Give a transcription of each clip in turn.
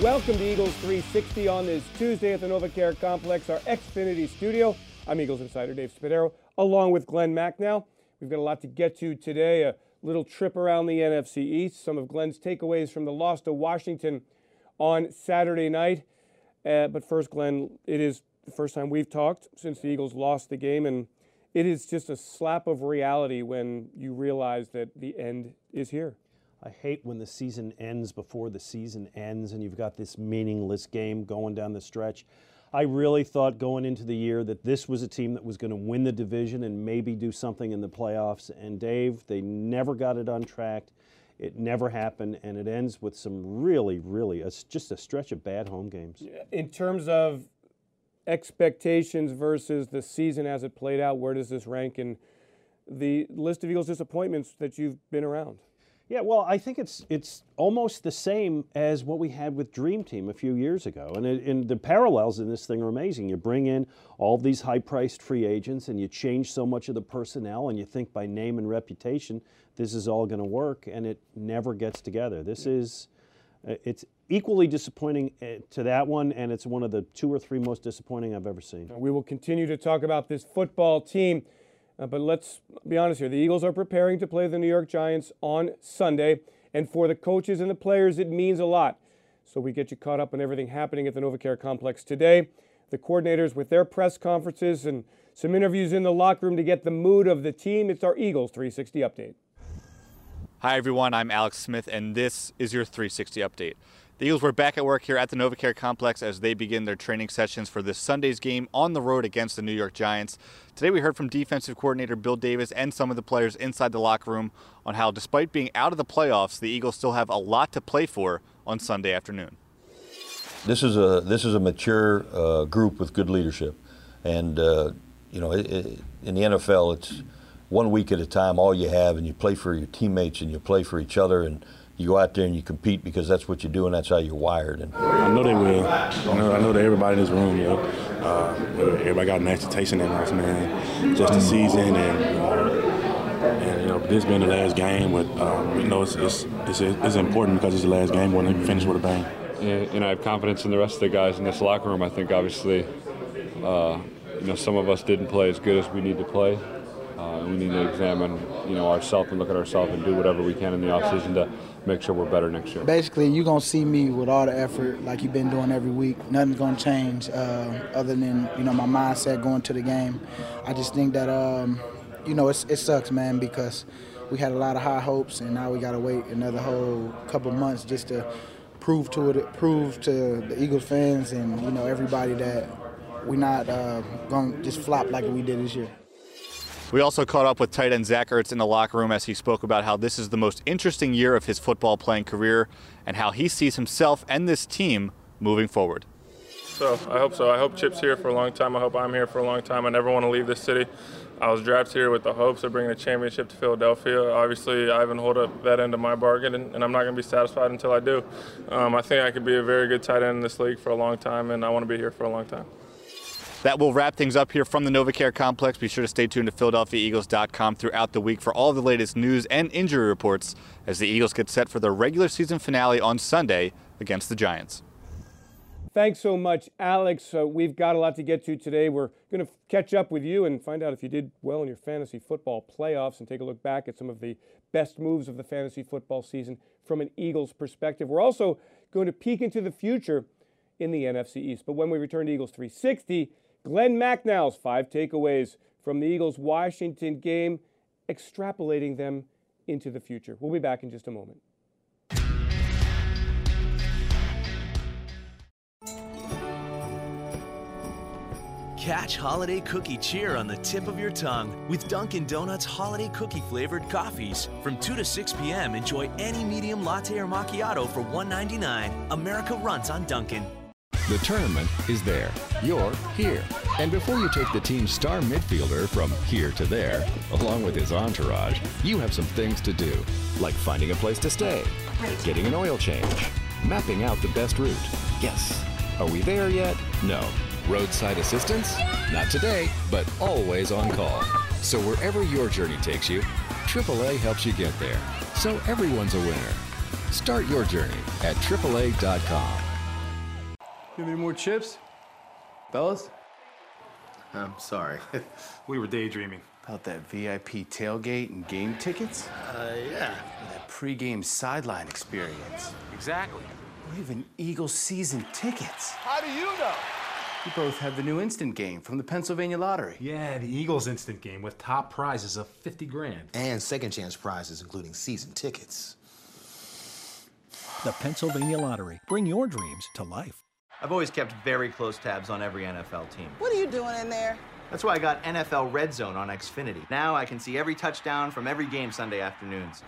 Welcome to Eagles 360 on this Tuesday at the NovaCare Complex, our Xfinity studio. I'm Eagles insider Dave Spadaro, along with Glen Macnow. We've got a lot to get to today. A little trip around the NFC East, some of Glen's takeaways from the loss to Washington on Saturday night. Uh, but first, Glen, it is the first time we've talked since the Eagles lost the game, and it is just a slap of reality when you realize that the end is here. I hate when the season ends before the season ends and you've got this meaningless game going down the stretch. I really thought going into the year that this was a team that was going to win the division and maybe do something in the playoffs. And Dave, they never got it untracked. It never happened, and it ends with some really, really, it's just a stretch of bad home games. In terms of expectations versus the season as it played out, where does this rank in the list of Eagles disappointments that you've been around? Yeah, well, I think it's it's almost the same as what we had with Dream Team a few years ago, and, it, and the parallels in this thing are amazing. You bring in all these high-priced free agents, and you change so much of the personnel, and you think by name and reputation this is all going to work, and it never gets together. This is uh, it's equally disappointing uh, to that one, and it's one of the two or three most disappointing I've ever seen. We will continue to talk about this football team. Uh, but let's be honest here. The Eagles are preparing to play the New York Giants on Sunday. And for the coaches and the players, it means a lot. So we get you caught up on everything happening at the NovaCare complex today. The coordinators with their press conferences and some interviews in the locker room to get the mood of the team. It's our Eagles 360 update. Hi, everyone. I'm Alex Smith, and this is your 360 update. The Eagles were back at work here at the NovaCare complex as they begin their training sessions for this Sunday's game on the road against the New York Giants. Today we heard from defensive coordinator Bill Davis and some of the players inside the locker room on how despite being out of the playoffs, the Eagles still have a lot to play for on Sunday afternoon. This is a this is a mature uh, group with good leadership, and uh, you know it, it, in the NFL it's one week at a time all you have, and you play for your teammates and you play for each other and you go out there and you compete because that's what you do and that's how you're wired. And I know they will. I know, I know that everybody in this room, you know, uh, everybody got an expectation in us, man. Just the season and. Uh, and you know, this being the last game, but um, you know, it's, it's, it's, it's important because it's the last game. We want to finish with a bang. and, you know, I have confidence in the rest of the guys in this locker room. I think obviously, uh, you know, some of us didn't play as good as we need to play. Uh, we need to examine, you know, ourselves and look at ourselves and do whatever we can in the offseason to make sure we're better next year. Basically, you're going to see me with all the effort like you've been doing every week. Nothing's going to change uh, other than, you know, my mindset going to the game. I just think that, um, you know, it sucks, man, because we had a lot of high hopes and now we got to wait another whole couple months just to prove to it, prove to the Eagles fans and, you know, everybody that we're not uh, going to just flop like we did this year. We also caught up with tight end Zach Ertz in the locker room as he spoke about how this is the most interesting year of his football playing career and how he sees himself and this team moving forward. So I hope so. I hope Chip's here for a long time. I hope I'm here for a long time. I never want to leave this city. I was drafted here with the hopes of bringing a championship to Philadelphia. Obviously, I haven't hold up that end of my bargain, and, and I'm not going to be satisfied until I do. Um, I think I could be a very good tight end in this league for a long time, and I want to be here for a long time. That will wrap things up here from the NovaCare complex. Be sure to stay tuned to PhiladelphiaEagles.com throughout the week for all the latest news and injury reports as the Eagles get set for their regular season finale on Sunday against the Giants. Thanks so much, Alex. Uh, we've got a lot to get to today. We're going to catch up with you and find out if you did well in your fantasy football playoffs and take a look back at some of the best moves of the fantasy football season from an Eagles perspective. We're also going to peek into the future in the NFC East. But when we return to Eagles 360, Glen Macnow's five takeaways from the Eagles Washington game, extrapolating them into the future. We'll be back in just a moment. Catch holiday cookie cheer on the tip of your tongue with Dunkin' Donuts holiday cookie flavored coffees. From 2 to 6 p.m., enjoy any medium latte or macchiato for $1.99. America runs on Dunkin'. The tournament is there. You're here. And before you take the team's star midfielder from here to there, along with his entourage, you have some things to do, like finding a place to stay, getting an oil change, mapping out the best route. Yes. Are we there yet? No. Roadside assistance? Not today, but always on call. So wherever your journey takes you, AAA helps you get there. So everyone's a winner. Start your journey at AAA.com. You any more chips? Fellas? I'm sorry. we were daydreaming. About that VIP tailgate and game tickets? Uh, yeah. That pregame sideline experience. Exactly. Or even Eagles season tickets. How do you know? You both have the new instant game from the Pennsylvania Lottery. Yeah, the Eagles instant game with top prizes of 50 grand. And second chance prizes, including season tickets. The Pennsylvania Lottery. Bring your dreams to life. I've always kept very close tabs on every NFL team. What are you doing in there? That's why I got NFL Red Zone on Xfinity. Now I can see every touchdown from every game Sunday afternoons.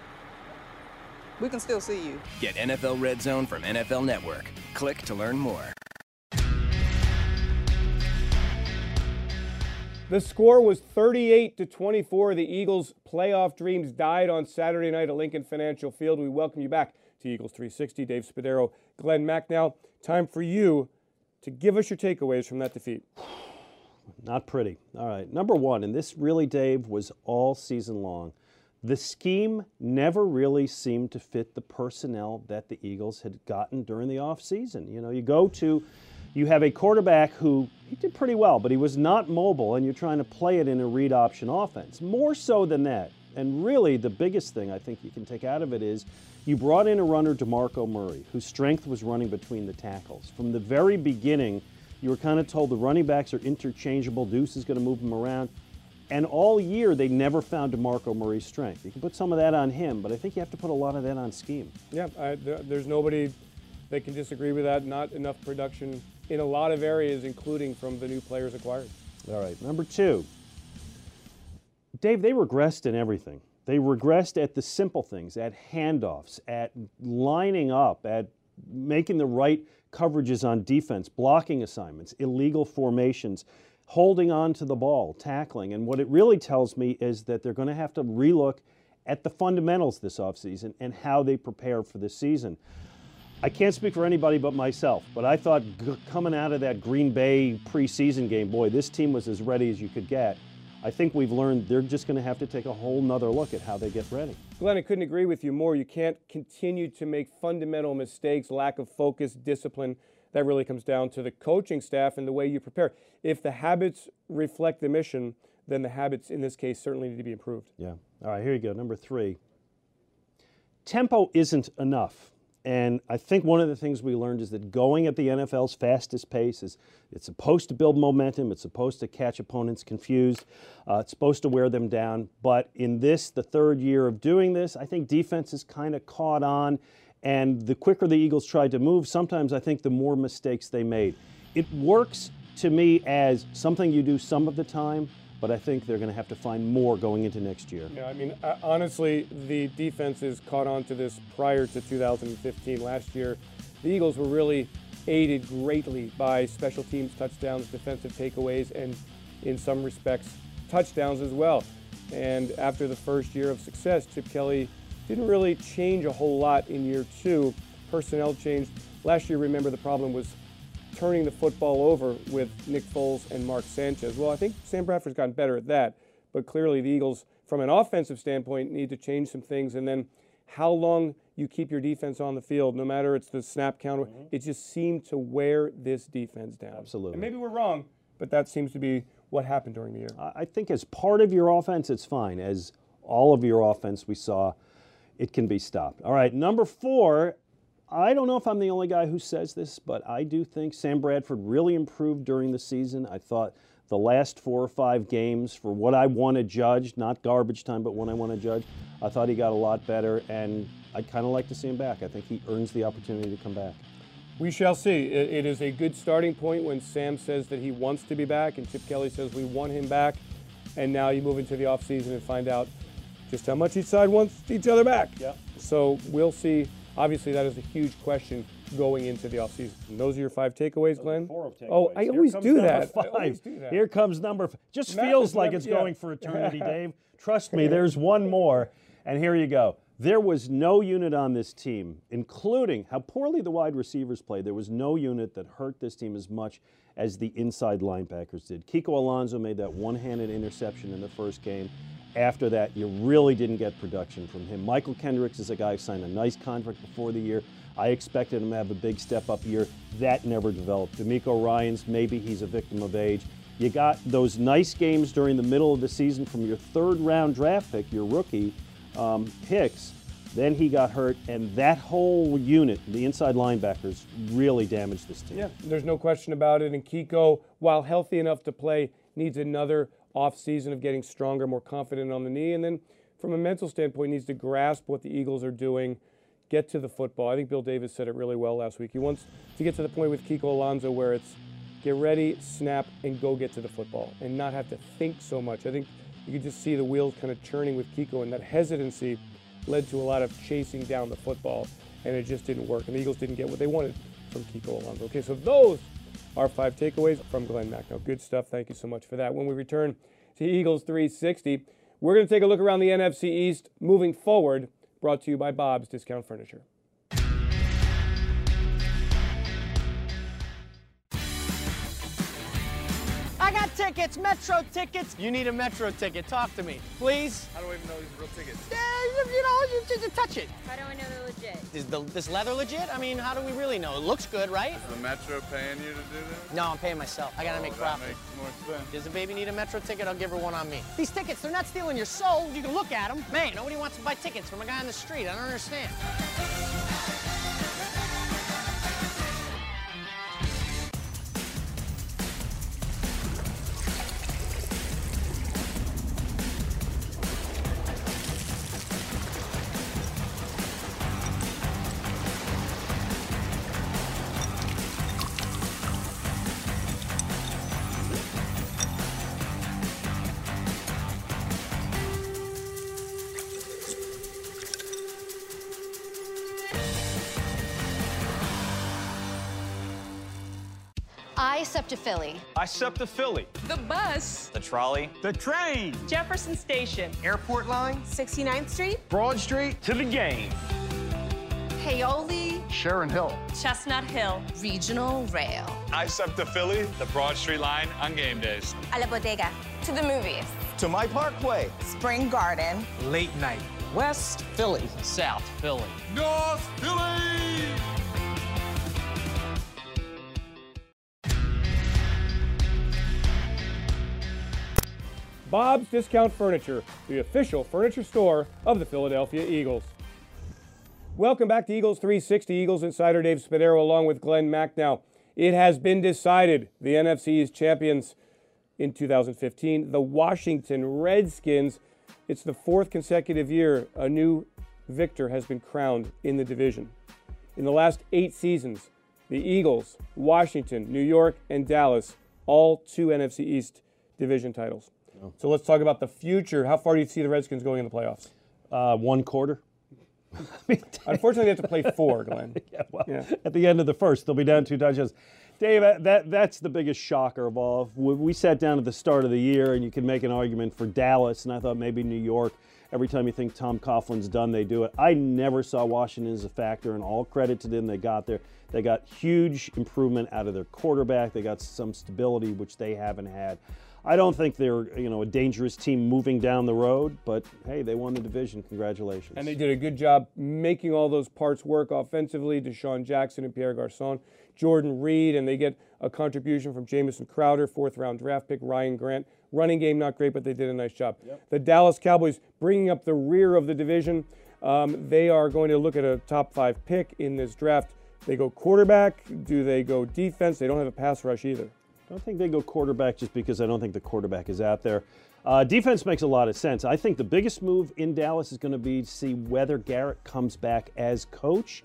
We can still see you. Get NFL Red Zone from NFL Network. Click to learn more. The score was 38 to 24. The Eagles' playoff dreams died on Saturday night at Lincoln Financial Field. We welcome you back to Eagles 360. Dave Spadaro, Glen Mack. Now, time for you to give us your takeaways from that defeat. Not pretty. All right. Number one, and this really, Dave, was all season long. The scheme never really seemed to fit the personnel that the Eagles had gotten during the offseason. You know, you go to, you have a quarterback who he did pretty well, but he was not mobile, and you're trying to play it in a read option offense. More so than that, and really the biggest thing I think you can take out of it is you brought in a runner, DeMarco Murray, whose strength was running between the tackles. From the very beginning, you were kind of told the running backs are interchangeable. Deuce is going to move them around. And all year, they never found DeMarco Murray's strength. You can put some of that on him, but I think you have to put a lot of that on scheme. Yeah, I, there, there's nobody that can disagree with that. Not enough production in a lot of areas, including from the new players acquired. All right, number two. Dave, they regressed in everything. They regressed at the simple things, at handoffs, at lining up, at making the right coverages on defense, blocking assignments, illegal formations, holding on to the ball, tackling. And what it really tells me is that they're going to have to relook at the fundamentals this offseason and how they prepare for the season. I can't speak for anybody but myself, but I thought coming out of that Green Bay preseason game, boy, this team was as ready as you could get. I think we've learned they're just going to have to take a whole nother look at how they get ready. Glen, I couldn't agree with you more. You can't continue to make fundamental mistakes, lack of focus, discipline. That really comes down to the coaching staff and the way you prepare. If the habits reflect the mission, then the habits in this case certainly need to be improved. Yeah. All right, here you go. Number three. Tempo isn't enough. And I think one of the things we learned is that going at the NFL's fastest pace is it's supposed to build momentum. It's supposed to catch opponents confused. Uh, it's supposed to wear them down. But in this, the third year of doing this, I think defense has kind of caught on. And the quicker the Eagles tried to move, sometimes I think the more mistakes they made. It works to me as something you do some of the time, but I think they're going to have to find more going into next year. Yeah, I mean, uh, honestly, the defenses caught on to this prior to 2015. Last year, the Eagles were really aided greatly by special teams touchdowns, defensive takeaways, and in some respects, touchdowns as well. And after the first year of success, Chip Kelly didn't really change a whole lot in year two. Personnel changed. Last year, remember, the problem was turning the football over with Nick Foles and Mark Sanchez. Well, I think Sam Bradford's gotten better at that, but clearly the Eagles, from an offensive standpoint, need to change some things. And then how long you keep your defense on the field, no matter it's the snap count, mm-hmm. it just seemed to wear this defense down. Absolutely. And maybe we're wrong, but that seems to be what happened during the year. I think as part of your offense, it's fine. As all of your offense we saw, it can be stopped. All right, number four, I don't know if I'm the only guy who says this, but I do think Sam Bradford really improved during the season. I thought the last four or five games, for what I want to judge, not garbage time, but when I want to judge, I thought he got a lot better, and I'd kind of like to see him back. I think he earns the opportunity to come back. We shall see. It is a good starting point when Sam says that he wants to be back, and Chip Kelly says we want him back. And now you move into the offseason and find out just how much each side wants each other back. Yeah. So we'll see Obviously, that is a huge question going into the offseason. And those are your five takeaways, Glen? Four of takeaways. Oh, I always, do that. I always do that. Here comes number five. Just Math feels like never- it's yeah. going for eternity, Dave. Trust me, there's one more. And here you go. There was no unit on this team, including how poorly the wide receivers played. There was no unit that hurt this team as much as the inside linebackers did. Kiko Alonso made that one handed interception in the first game. After that, you really didn't get production from him. Mychal Kendricks is a guy who signed a nice contract before the year. I expected him to have a big step up year. That never developed. DeMeco Ryans, maybe he's a victim of age. You got those nice games during the middle of the season from your third round draft pick, your rookie, um, Hicks. Then he got hurt, and that whole unit, the inside linebackers, really damaged this team. Yeah, there's no question about it. And Kiko, while healthy enough to play, needs another off season of getting stronger, more confident on the knee. And then from a mental standpoint, needs to grasp what the Eagles are doing, get to the football. I think Bill Davis said it really well last week. He wants to get to the point with Kiko Alonso where it's get ready, snap, and go get to the football and not have to think so much. I think you could just see the wheels kind of churning with Kiko, and that hesitancy led to a lot of chasing down the football, and it just didn't work. And the Eagles didn't get what they wanted from Kiko Alonso. Okay, so those are five takeaways from Glen Macnow. Good stuff. Thank you so much for that. When we return to Eagles 360, we're going to take a look around the NFC East moving forward, brought to you by Bob's Discount Furniture. Tickets, Metro tickets. You need a Metro ticket. Talk to me, please. How do we even know these are real tickets? Yeah, you know, you just touch it. How do I know they're legit? Is the, this leather legit? I mean, how do we really know? It looks good, right? Is the Metro paying you to do this? No, I'm paying myself. I gotta Oh, make that profit. makes more sense. Does the baby need a Metro ticket? I'll give her one on me. These tickets, they're not stealing your soul. You can look at them. Man, nobody wants to buy tickets from a guy on the street. I don't understand. I SEPTA Philly. I SEPTA Philly. The bus. The trolley. The train. Jefferson Station. Airport line. 69th Street. Broad Street. To the game. Paoli. Sharon Hill. Chestnut Hill. Regional Rail. I SEPTA Philly. The Broad Street line on game days. A la bodega. To the movies. To my parkway. Spring Garden. Late night. West Philly. South Philly. North Philly. Bob's Discount Furniture, the official furniture store of the Philadelphia Eagles. Welcome back to Eagles 360. Eagles insider Dave Spadaro along with Glen Macnow. It has been decided the NFC's champions in 2015, the Washington Redskins. It's the fourth consecutive year a new victor has been crowned in the division. In the last eight seasons, the Eagles, Washington, New York, and Dallas, all two NFC East division titles. So let's talk about the future. How far do you see the Redskins going in the playoffs? Uh, one quarter. Unfortunately, they have to play four, Glen. yeah, well, Yeah. at the end of the first, they'll be down two touchdowns. Dave, that, that that's the biggest shocker of all. We, we sat down at the start of the year, and you can make an argument for Dallas, and I thought maybe New York. Every time you think Tom Coughlin's done, they do it. I never saw Washington as a factor, and all credit to them. They got there. They got huge improvement out of their quarterback. They got some stability, which they haven't had. I don't think they're you know a dangerous team moving down the road, but hey, they won the division. Congratulations. And they did a good job making all those parts work offensively. DeSean Jackson and Pierre Garcon, Jordan Reed, and they get a contribution from Jamison Crowder, fourth round draft pick, Ryan Grant. Running game not great, but they did a nice job. The Dallas Cowboys bringing up the rear of the division. Um, they are going to look at a top five pick in this draft. They go quarterback. Do they go defense? They don't have a pass rush either. I don't think they go quarterback just because I don't think the quarterback is out there. Uh, defense makes a lot of sense. I think the biggest move in Dallas is going to be to see whether Garrett comes back as coach.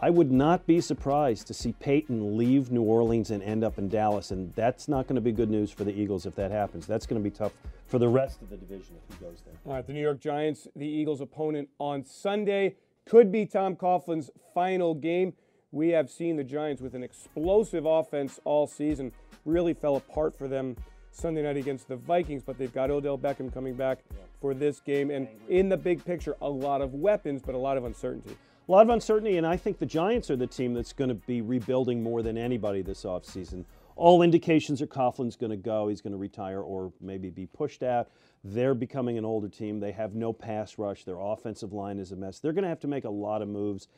I would not be surprised to see Peyton leave New Orleans and end up in Dallas, and that's not going to be good news for the Eagles if that happens. That's going to be tough for the rest of the division if he goes there. All right, the New York Giants, the Eagles' opponent on Sunday, could be Tom Coughlin's final game. We have seen the Giants with an explosive offense all season. Really fell apart for them Sunday night against the Vikings, but they've got Odell Beckham coming back for this game. And in the big picture, a lot of weapons, but a lot of uncertainty. A lot of uncertainty, and I think the Giants are the team that's going to be rebuilding more than anybody this offseason. All indications are Coughlin's going to go. He's going to retire or maybe be pushed out. They're becoming an older team. They have no pass rush. Their offensive line is a mess. They're going to have to make a lot of moves.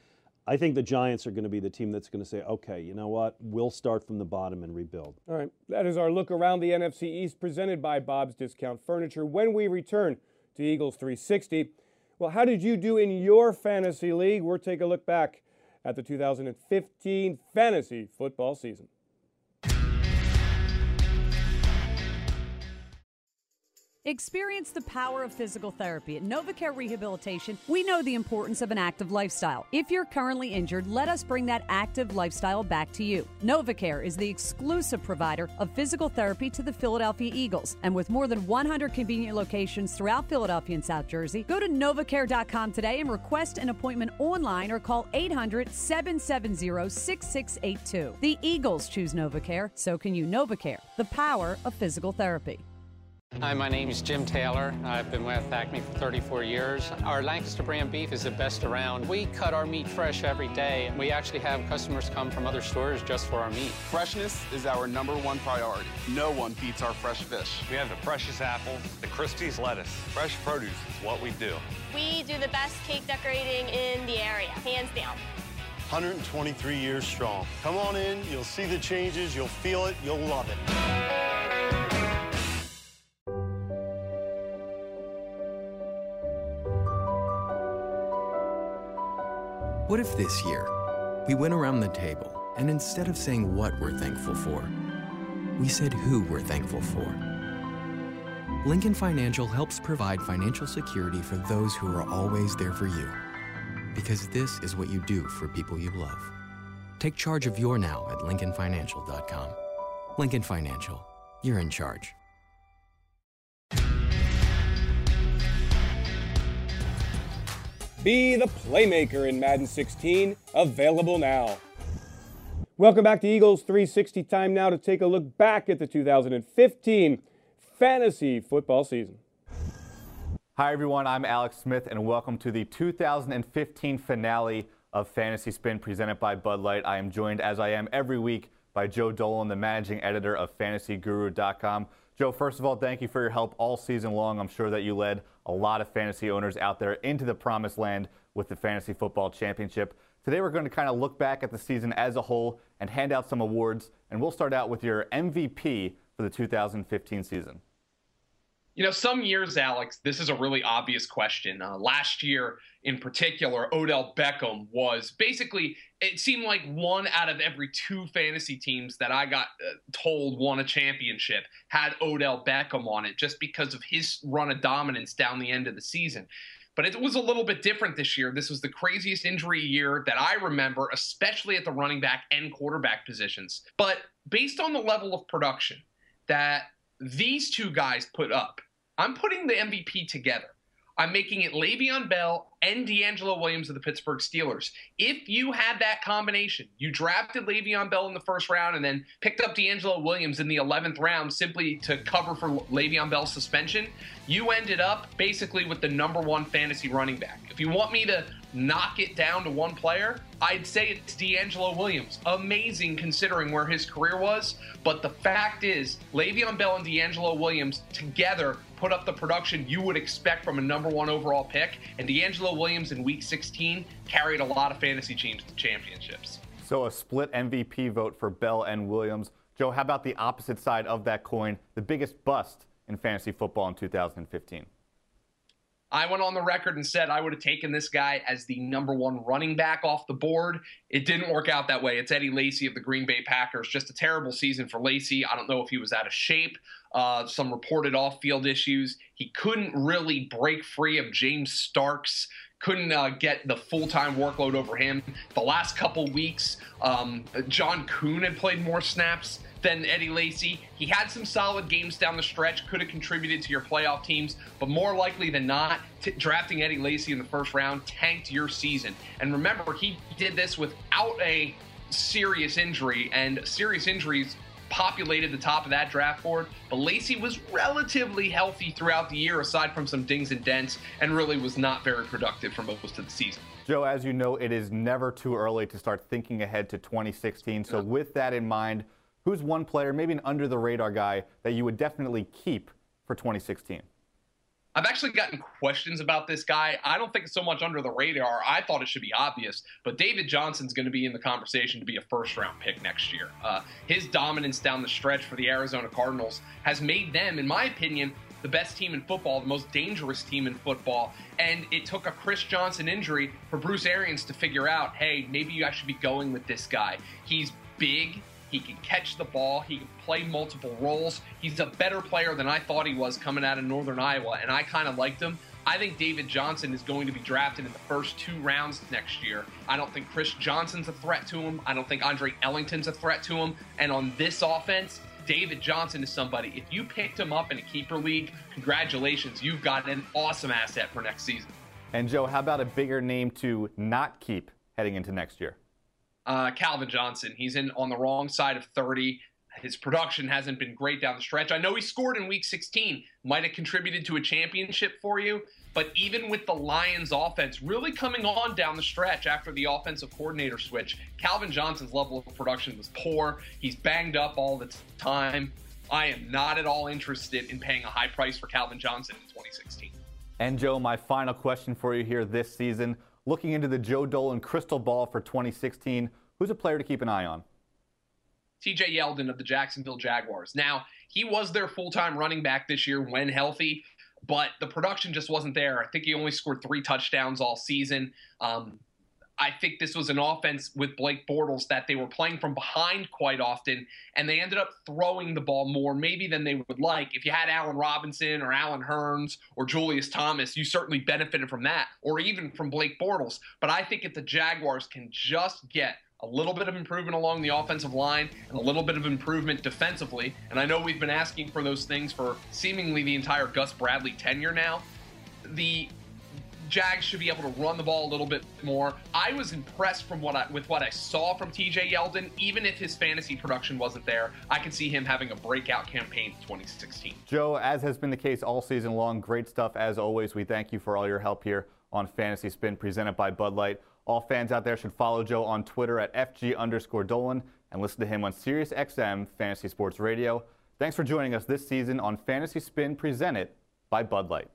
I think the Giants are going to be the team that's going to say, okay, you know what? We'll start from the bottom and rebuild. All right, that is our look around the NFC East presented by Bob's Discount Furniture. When we return to Eagles 360, well, how did you do in your fantasy league? We'll take a look back at the 2015 fantasy football season. Experience the power of physical therapy. At NovaCare Rehabilitation, we know the importance of an active lifestyle. If you're currently injured, let us bring that active lifestyle back to you. NovaCare is the exclusive provider of physical therapy to the Philadelphia Eagles. And with more than 100 convenient locations throughout Philadelphia and South Jersey, go to NovaCare.com today and request an appointment online or call 800 770 6682. The Eagles choose NovaCare, so can you. NovaCare, the power of physical therapy. Hi, my name is Jim Taylor. I've been with Acme for 34 years. Our Lancaster brand beef is the best around. We cut our meat fresh every day. We actually have customers come from other stores just for our meat. Freshness is our number one priority. No one beats our fresh fish. We have the freshest apples, the Christie's lettuce. Fresh produce is what we do. We do the best cake decorating in the area, hands down. 123 years strong. Come on in, you'll see the changes, you'll feel it, you'll love it. What if this year we went around the table and instead of saying what we're thankful for, we said who we're thankful for? Lincoln Financial helps provide financial security for those who are always there for you. Because this is what you do for people you love. Take charge of your now at LincolnFinancial.com. Lincoln Financial, you're in charge. Be the playmaker in Madden 16, available now. Welcome back to Eagles 360. Time now to take a look back at the 2015 fantasy football season. Hi, everyone. I'm Alex Smith, and welcome to the 2015 finale of Fantasy Spin presented by Bud Light. I am joined, as I am every week, by Joe Dolan, the managing editor of FantasyGuru.com. Joe, first of all, thank you for your help all season long. I'm sure that you led a lot of fantasy owners out there into the promised land with the Fantasy Football Championship. Today, we're going to kind of look back at the season as a whole and hand out some awards. And we'll start out with your MVP for the 2015 season. You know, some years, Alex, this is a really obvious question. Uh, last year, in particular, Odell Beckham was basically, it seemed like one out of every two fantasy teams that I got uh, told won a championship had Odell Beckham on it just because of his run of dominance down the end of the season. But it was a little bit different this year. This was the craziest injury year that I remember, especially at the running back and quarterback positions. But based on the level of production that these two guys put up, I'm putting the MVP together. I'm making it Le'Veon Bell and DeAngelo Williams of the Pittsburgh Steelers. If you had that combination, you drafted Le'Veon Bell in the first round and then picked up DeAngelo Williams in the 11th round simply to cover for Le'Veon Bell's suspension, you ended up basically with the number one fantasy running back. If you want me to knock it down to one player, I'd say it's DeAngelo Williams. Amazing considering where his career was. But the fact is, Le'Veon Bell and DeAngelo Williams together put up the production you would expect from a number one overall pick. And DeAngelo Williams in week 16 carried a lot of fantasy teams to championships. So a split MVP vote for Bell and Williams. Joe, how about the opposite side of that coin, the biggest bust in fantasy football in 2015? I went on the record and said I would have taken this guy as the number one running back off the board. It didn't work out that way. It's Eddie Lacy of the Green Bay Packers. Just a terrible season for Lacy. I don't know if he was out of shape, uh, some reported off field issues. He couldn't really break free of James Starks couldn't uh, get the full time workload over him. The last couple weeks, um, John Kuhn had played more snaps than Eddie Lacy. He had some solid games down the stretch, could have contributed to your playoff teams, but more likely than not, t- drafting Eddie Lacy in the first round tanked your season. And remember, he did this without a serious injury, and serious injuries populated the top of that draft board. But Lacy was relatively healthy throughout the year, aside from some dings and dents, and really was not very productive for most of the season. Joe, as you know, it is never too early to start thinking ahead to 2016. So, with that in mind, who's one player, maybe an under the radar guy, that you would definitely keep for 2016? I've actually gotten questions about this guy. I don't think it's so much under the radar. I thought it should be obvious, but David Johnson's going to be in the conversation to be a first round pick next year. Uh, his dominance down the stretch for the Arizona Cardinals has made them, in my opinion, the best team in football, the most dangerous team in football. And it took a Chris Johnson injury for Bruce Arians to figure out hey, maybe I should be going with this guy. He's big, he can catch the ball. He can play multiple roles. He's a better player than I thought he was coming out of Northern Iowa, and I kind of liked him. I think David Johnson is going to be drafted in the first two rounds next year. I don't think Chris Johnson's a threat to him. I don't think Andre Ellington's a threat to him. And on this offense, David Johnson is somebody. If you picked him up in a keeper league, congratulations. You've got an awesome asset for next season. And Joe, how about a bigger name to not keep heading into next year? Uh, Calvin Johnson. He's in on the wrong side of 30. His production hasn't been great down the stretch. I know he scored in week 16, might have contributed to a championship for you, but even with the Lions offense really coming on down the stretch after the offensive coordinator switch, Calvin Johnson's level of production was poor. He's banged up all the time. I am not at all interested in paying a high price for Calvin Johnson in 2016. And Joe, my final question for you here this season looking into the Joe Dolan crystal ball for 2016, who's a player to keep an eye on? TJ Yeldon of the Jacksonville Jaguars. Now, he was their full time running back this year when healthy, but the production just wasn't there. I think he only scored three touchdowns all season. Um, I think this was an offense with Blake Bortles that they were playing from behind quite often, and they ended up throwing the ball more maybe than they would like. If you had Allen Robinson or Allen Hurns or Julius Thomas, you certainly benefited from that, or even from Blake Bortles. But I think if the Jaguars can just get a little bit of improvement along the offensive line and a little bit of improvement defensively, and I know we've been asking for those things for seemingly the entire Gus Bradley tenure now, the Jags should be able to run the ball a little bit more. I was impressed from what I, with what I saw from TJ Yeldon. Even if his fantasy production wasn't there, I could see him having a breakout campaign in 2016. Joe, as has been the case all season long, great stuff as always. We thank you for all your help here on Fantasy Spin presented by Bud Light. All fans out there should follow Joe on Twitter at FG underscore Dolan and listen to him on Sirius XM Fantasy Sports Radio. Thanks for joining us this season on Fantasy Spin presented by Bud Light.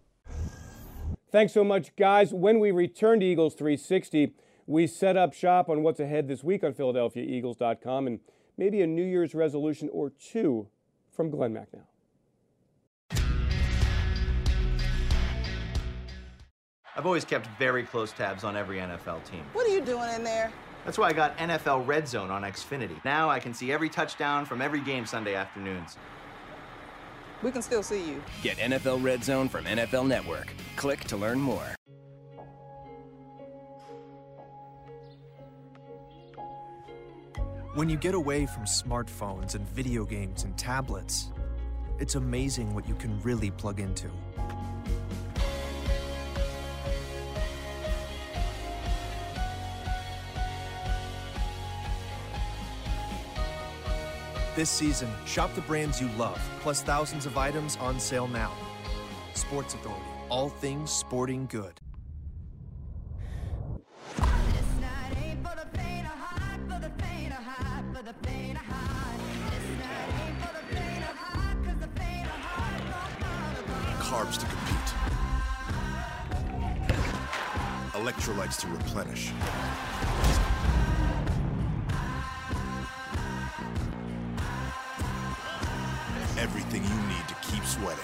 Thanks so much, guys. When we return to Eagles 360, we set up shop on what's ahead this week on PhiladelphiaEagles.com and maybe a New Year's resolution or two from Glen Macnow. I've always kept very close tabs on every NFL team. What are you doing in there? That's why I got NFL Red Zone on Xfinity. Now I can see every touchdown from every game Sunday afternoons. We can still see you. Get NFL Red Zone from NFL Network. Click to learn more. When you get away from smartphones and video games and tablets, it's amazing what you can really plug into. This season, shop the brands you love, plus thousands of items on sale now. Sports Authority, all things sporting good. Carbs to compete. Electrolytes to replenish. Sweating.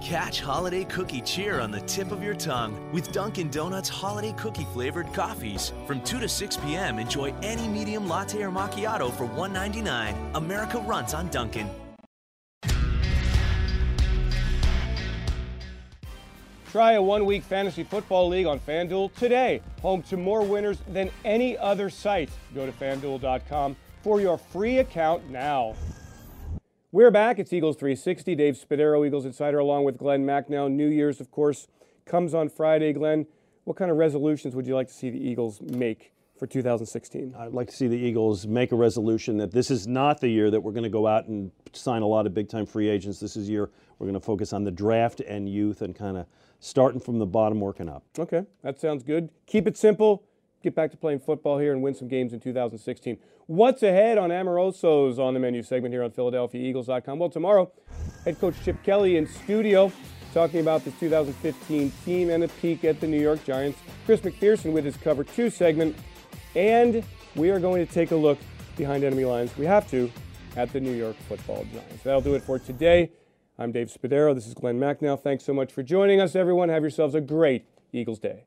Catch holiday cookie cheer on the tip of your tongue with Dunkin' Donuts holiday cookie flavored coffees. From 2 to 6 p.m., enjoy any medium latte or macchiato for $1.99. America runs on Dunkin'. Try a one week fantasy football league on FanDuel today. Home to more winners than any other site. Go to fanduel.com for your free account now. We're back. It's Eagles 360. Dave Spadaro, Eagles Insider, along with Glen Macnow. New Year's, of course, comes on Friday. Glen, what kind of resolutions would you like to see the Eagles make for 2016? I'd like to see the Eagles make a resolution that this is not the year that we're going to go out and sign a lot of big time free agents. This is year we're going to focus on the draft and youth and kind of starting from the bottom, working up. Okay, that sounds good. Keep it simple. Get back to playing football here and win some games in 2016. What's ahead on Amoroso's on the menu segment here on PhiladelphiaEagles.com? Well, tomorrow, head coach Chip Kelly in studio talking about the 2015 team and a peek at the New York Giants. Chris McPherson with his Cover 2 segment. And we are going to take a look behind enemy lines. We have to at the New York football Giants. That'll do it for today. I'm Dave Spadaro. This is Glen Macnow. Thanks so much for joining us, everyone. Have yourselves a great Eagles Day.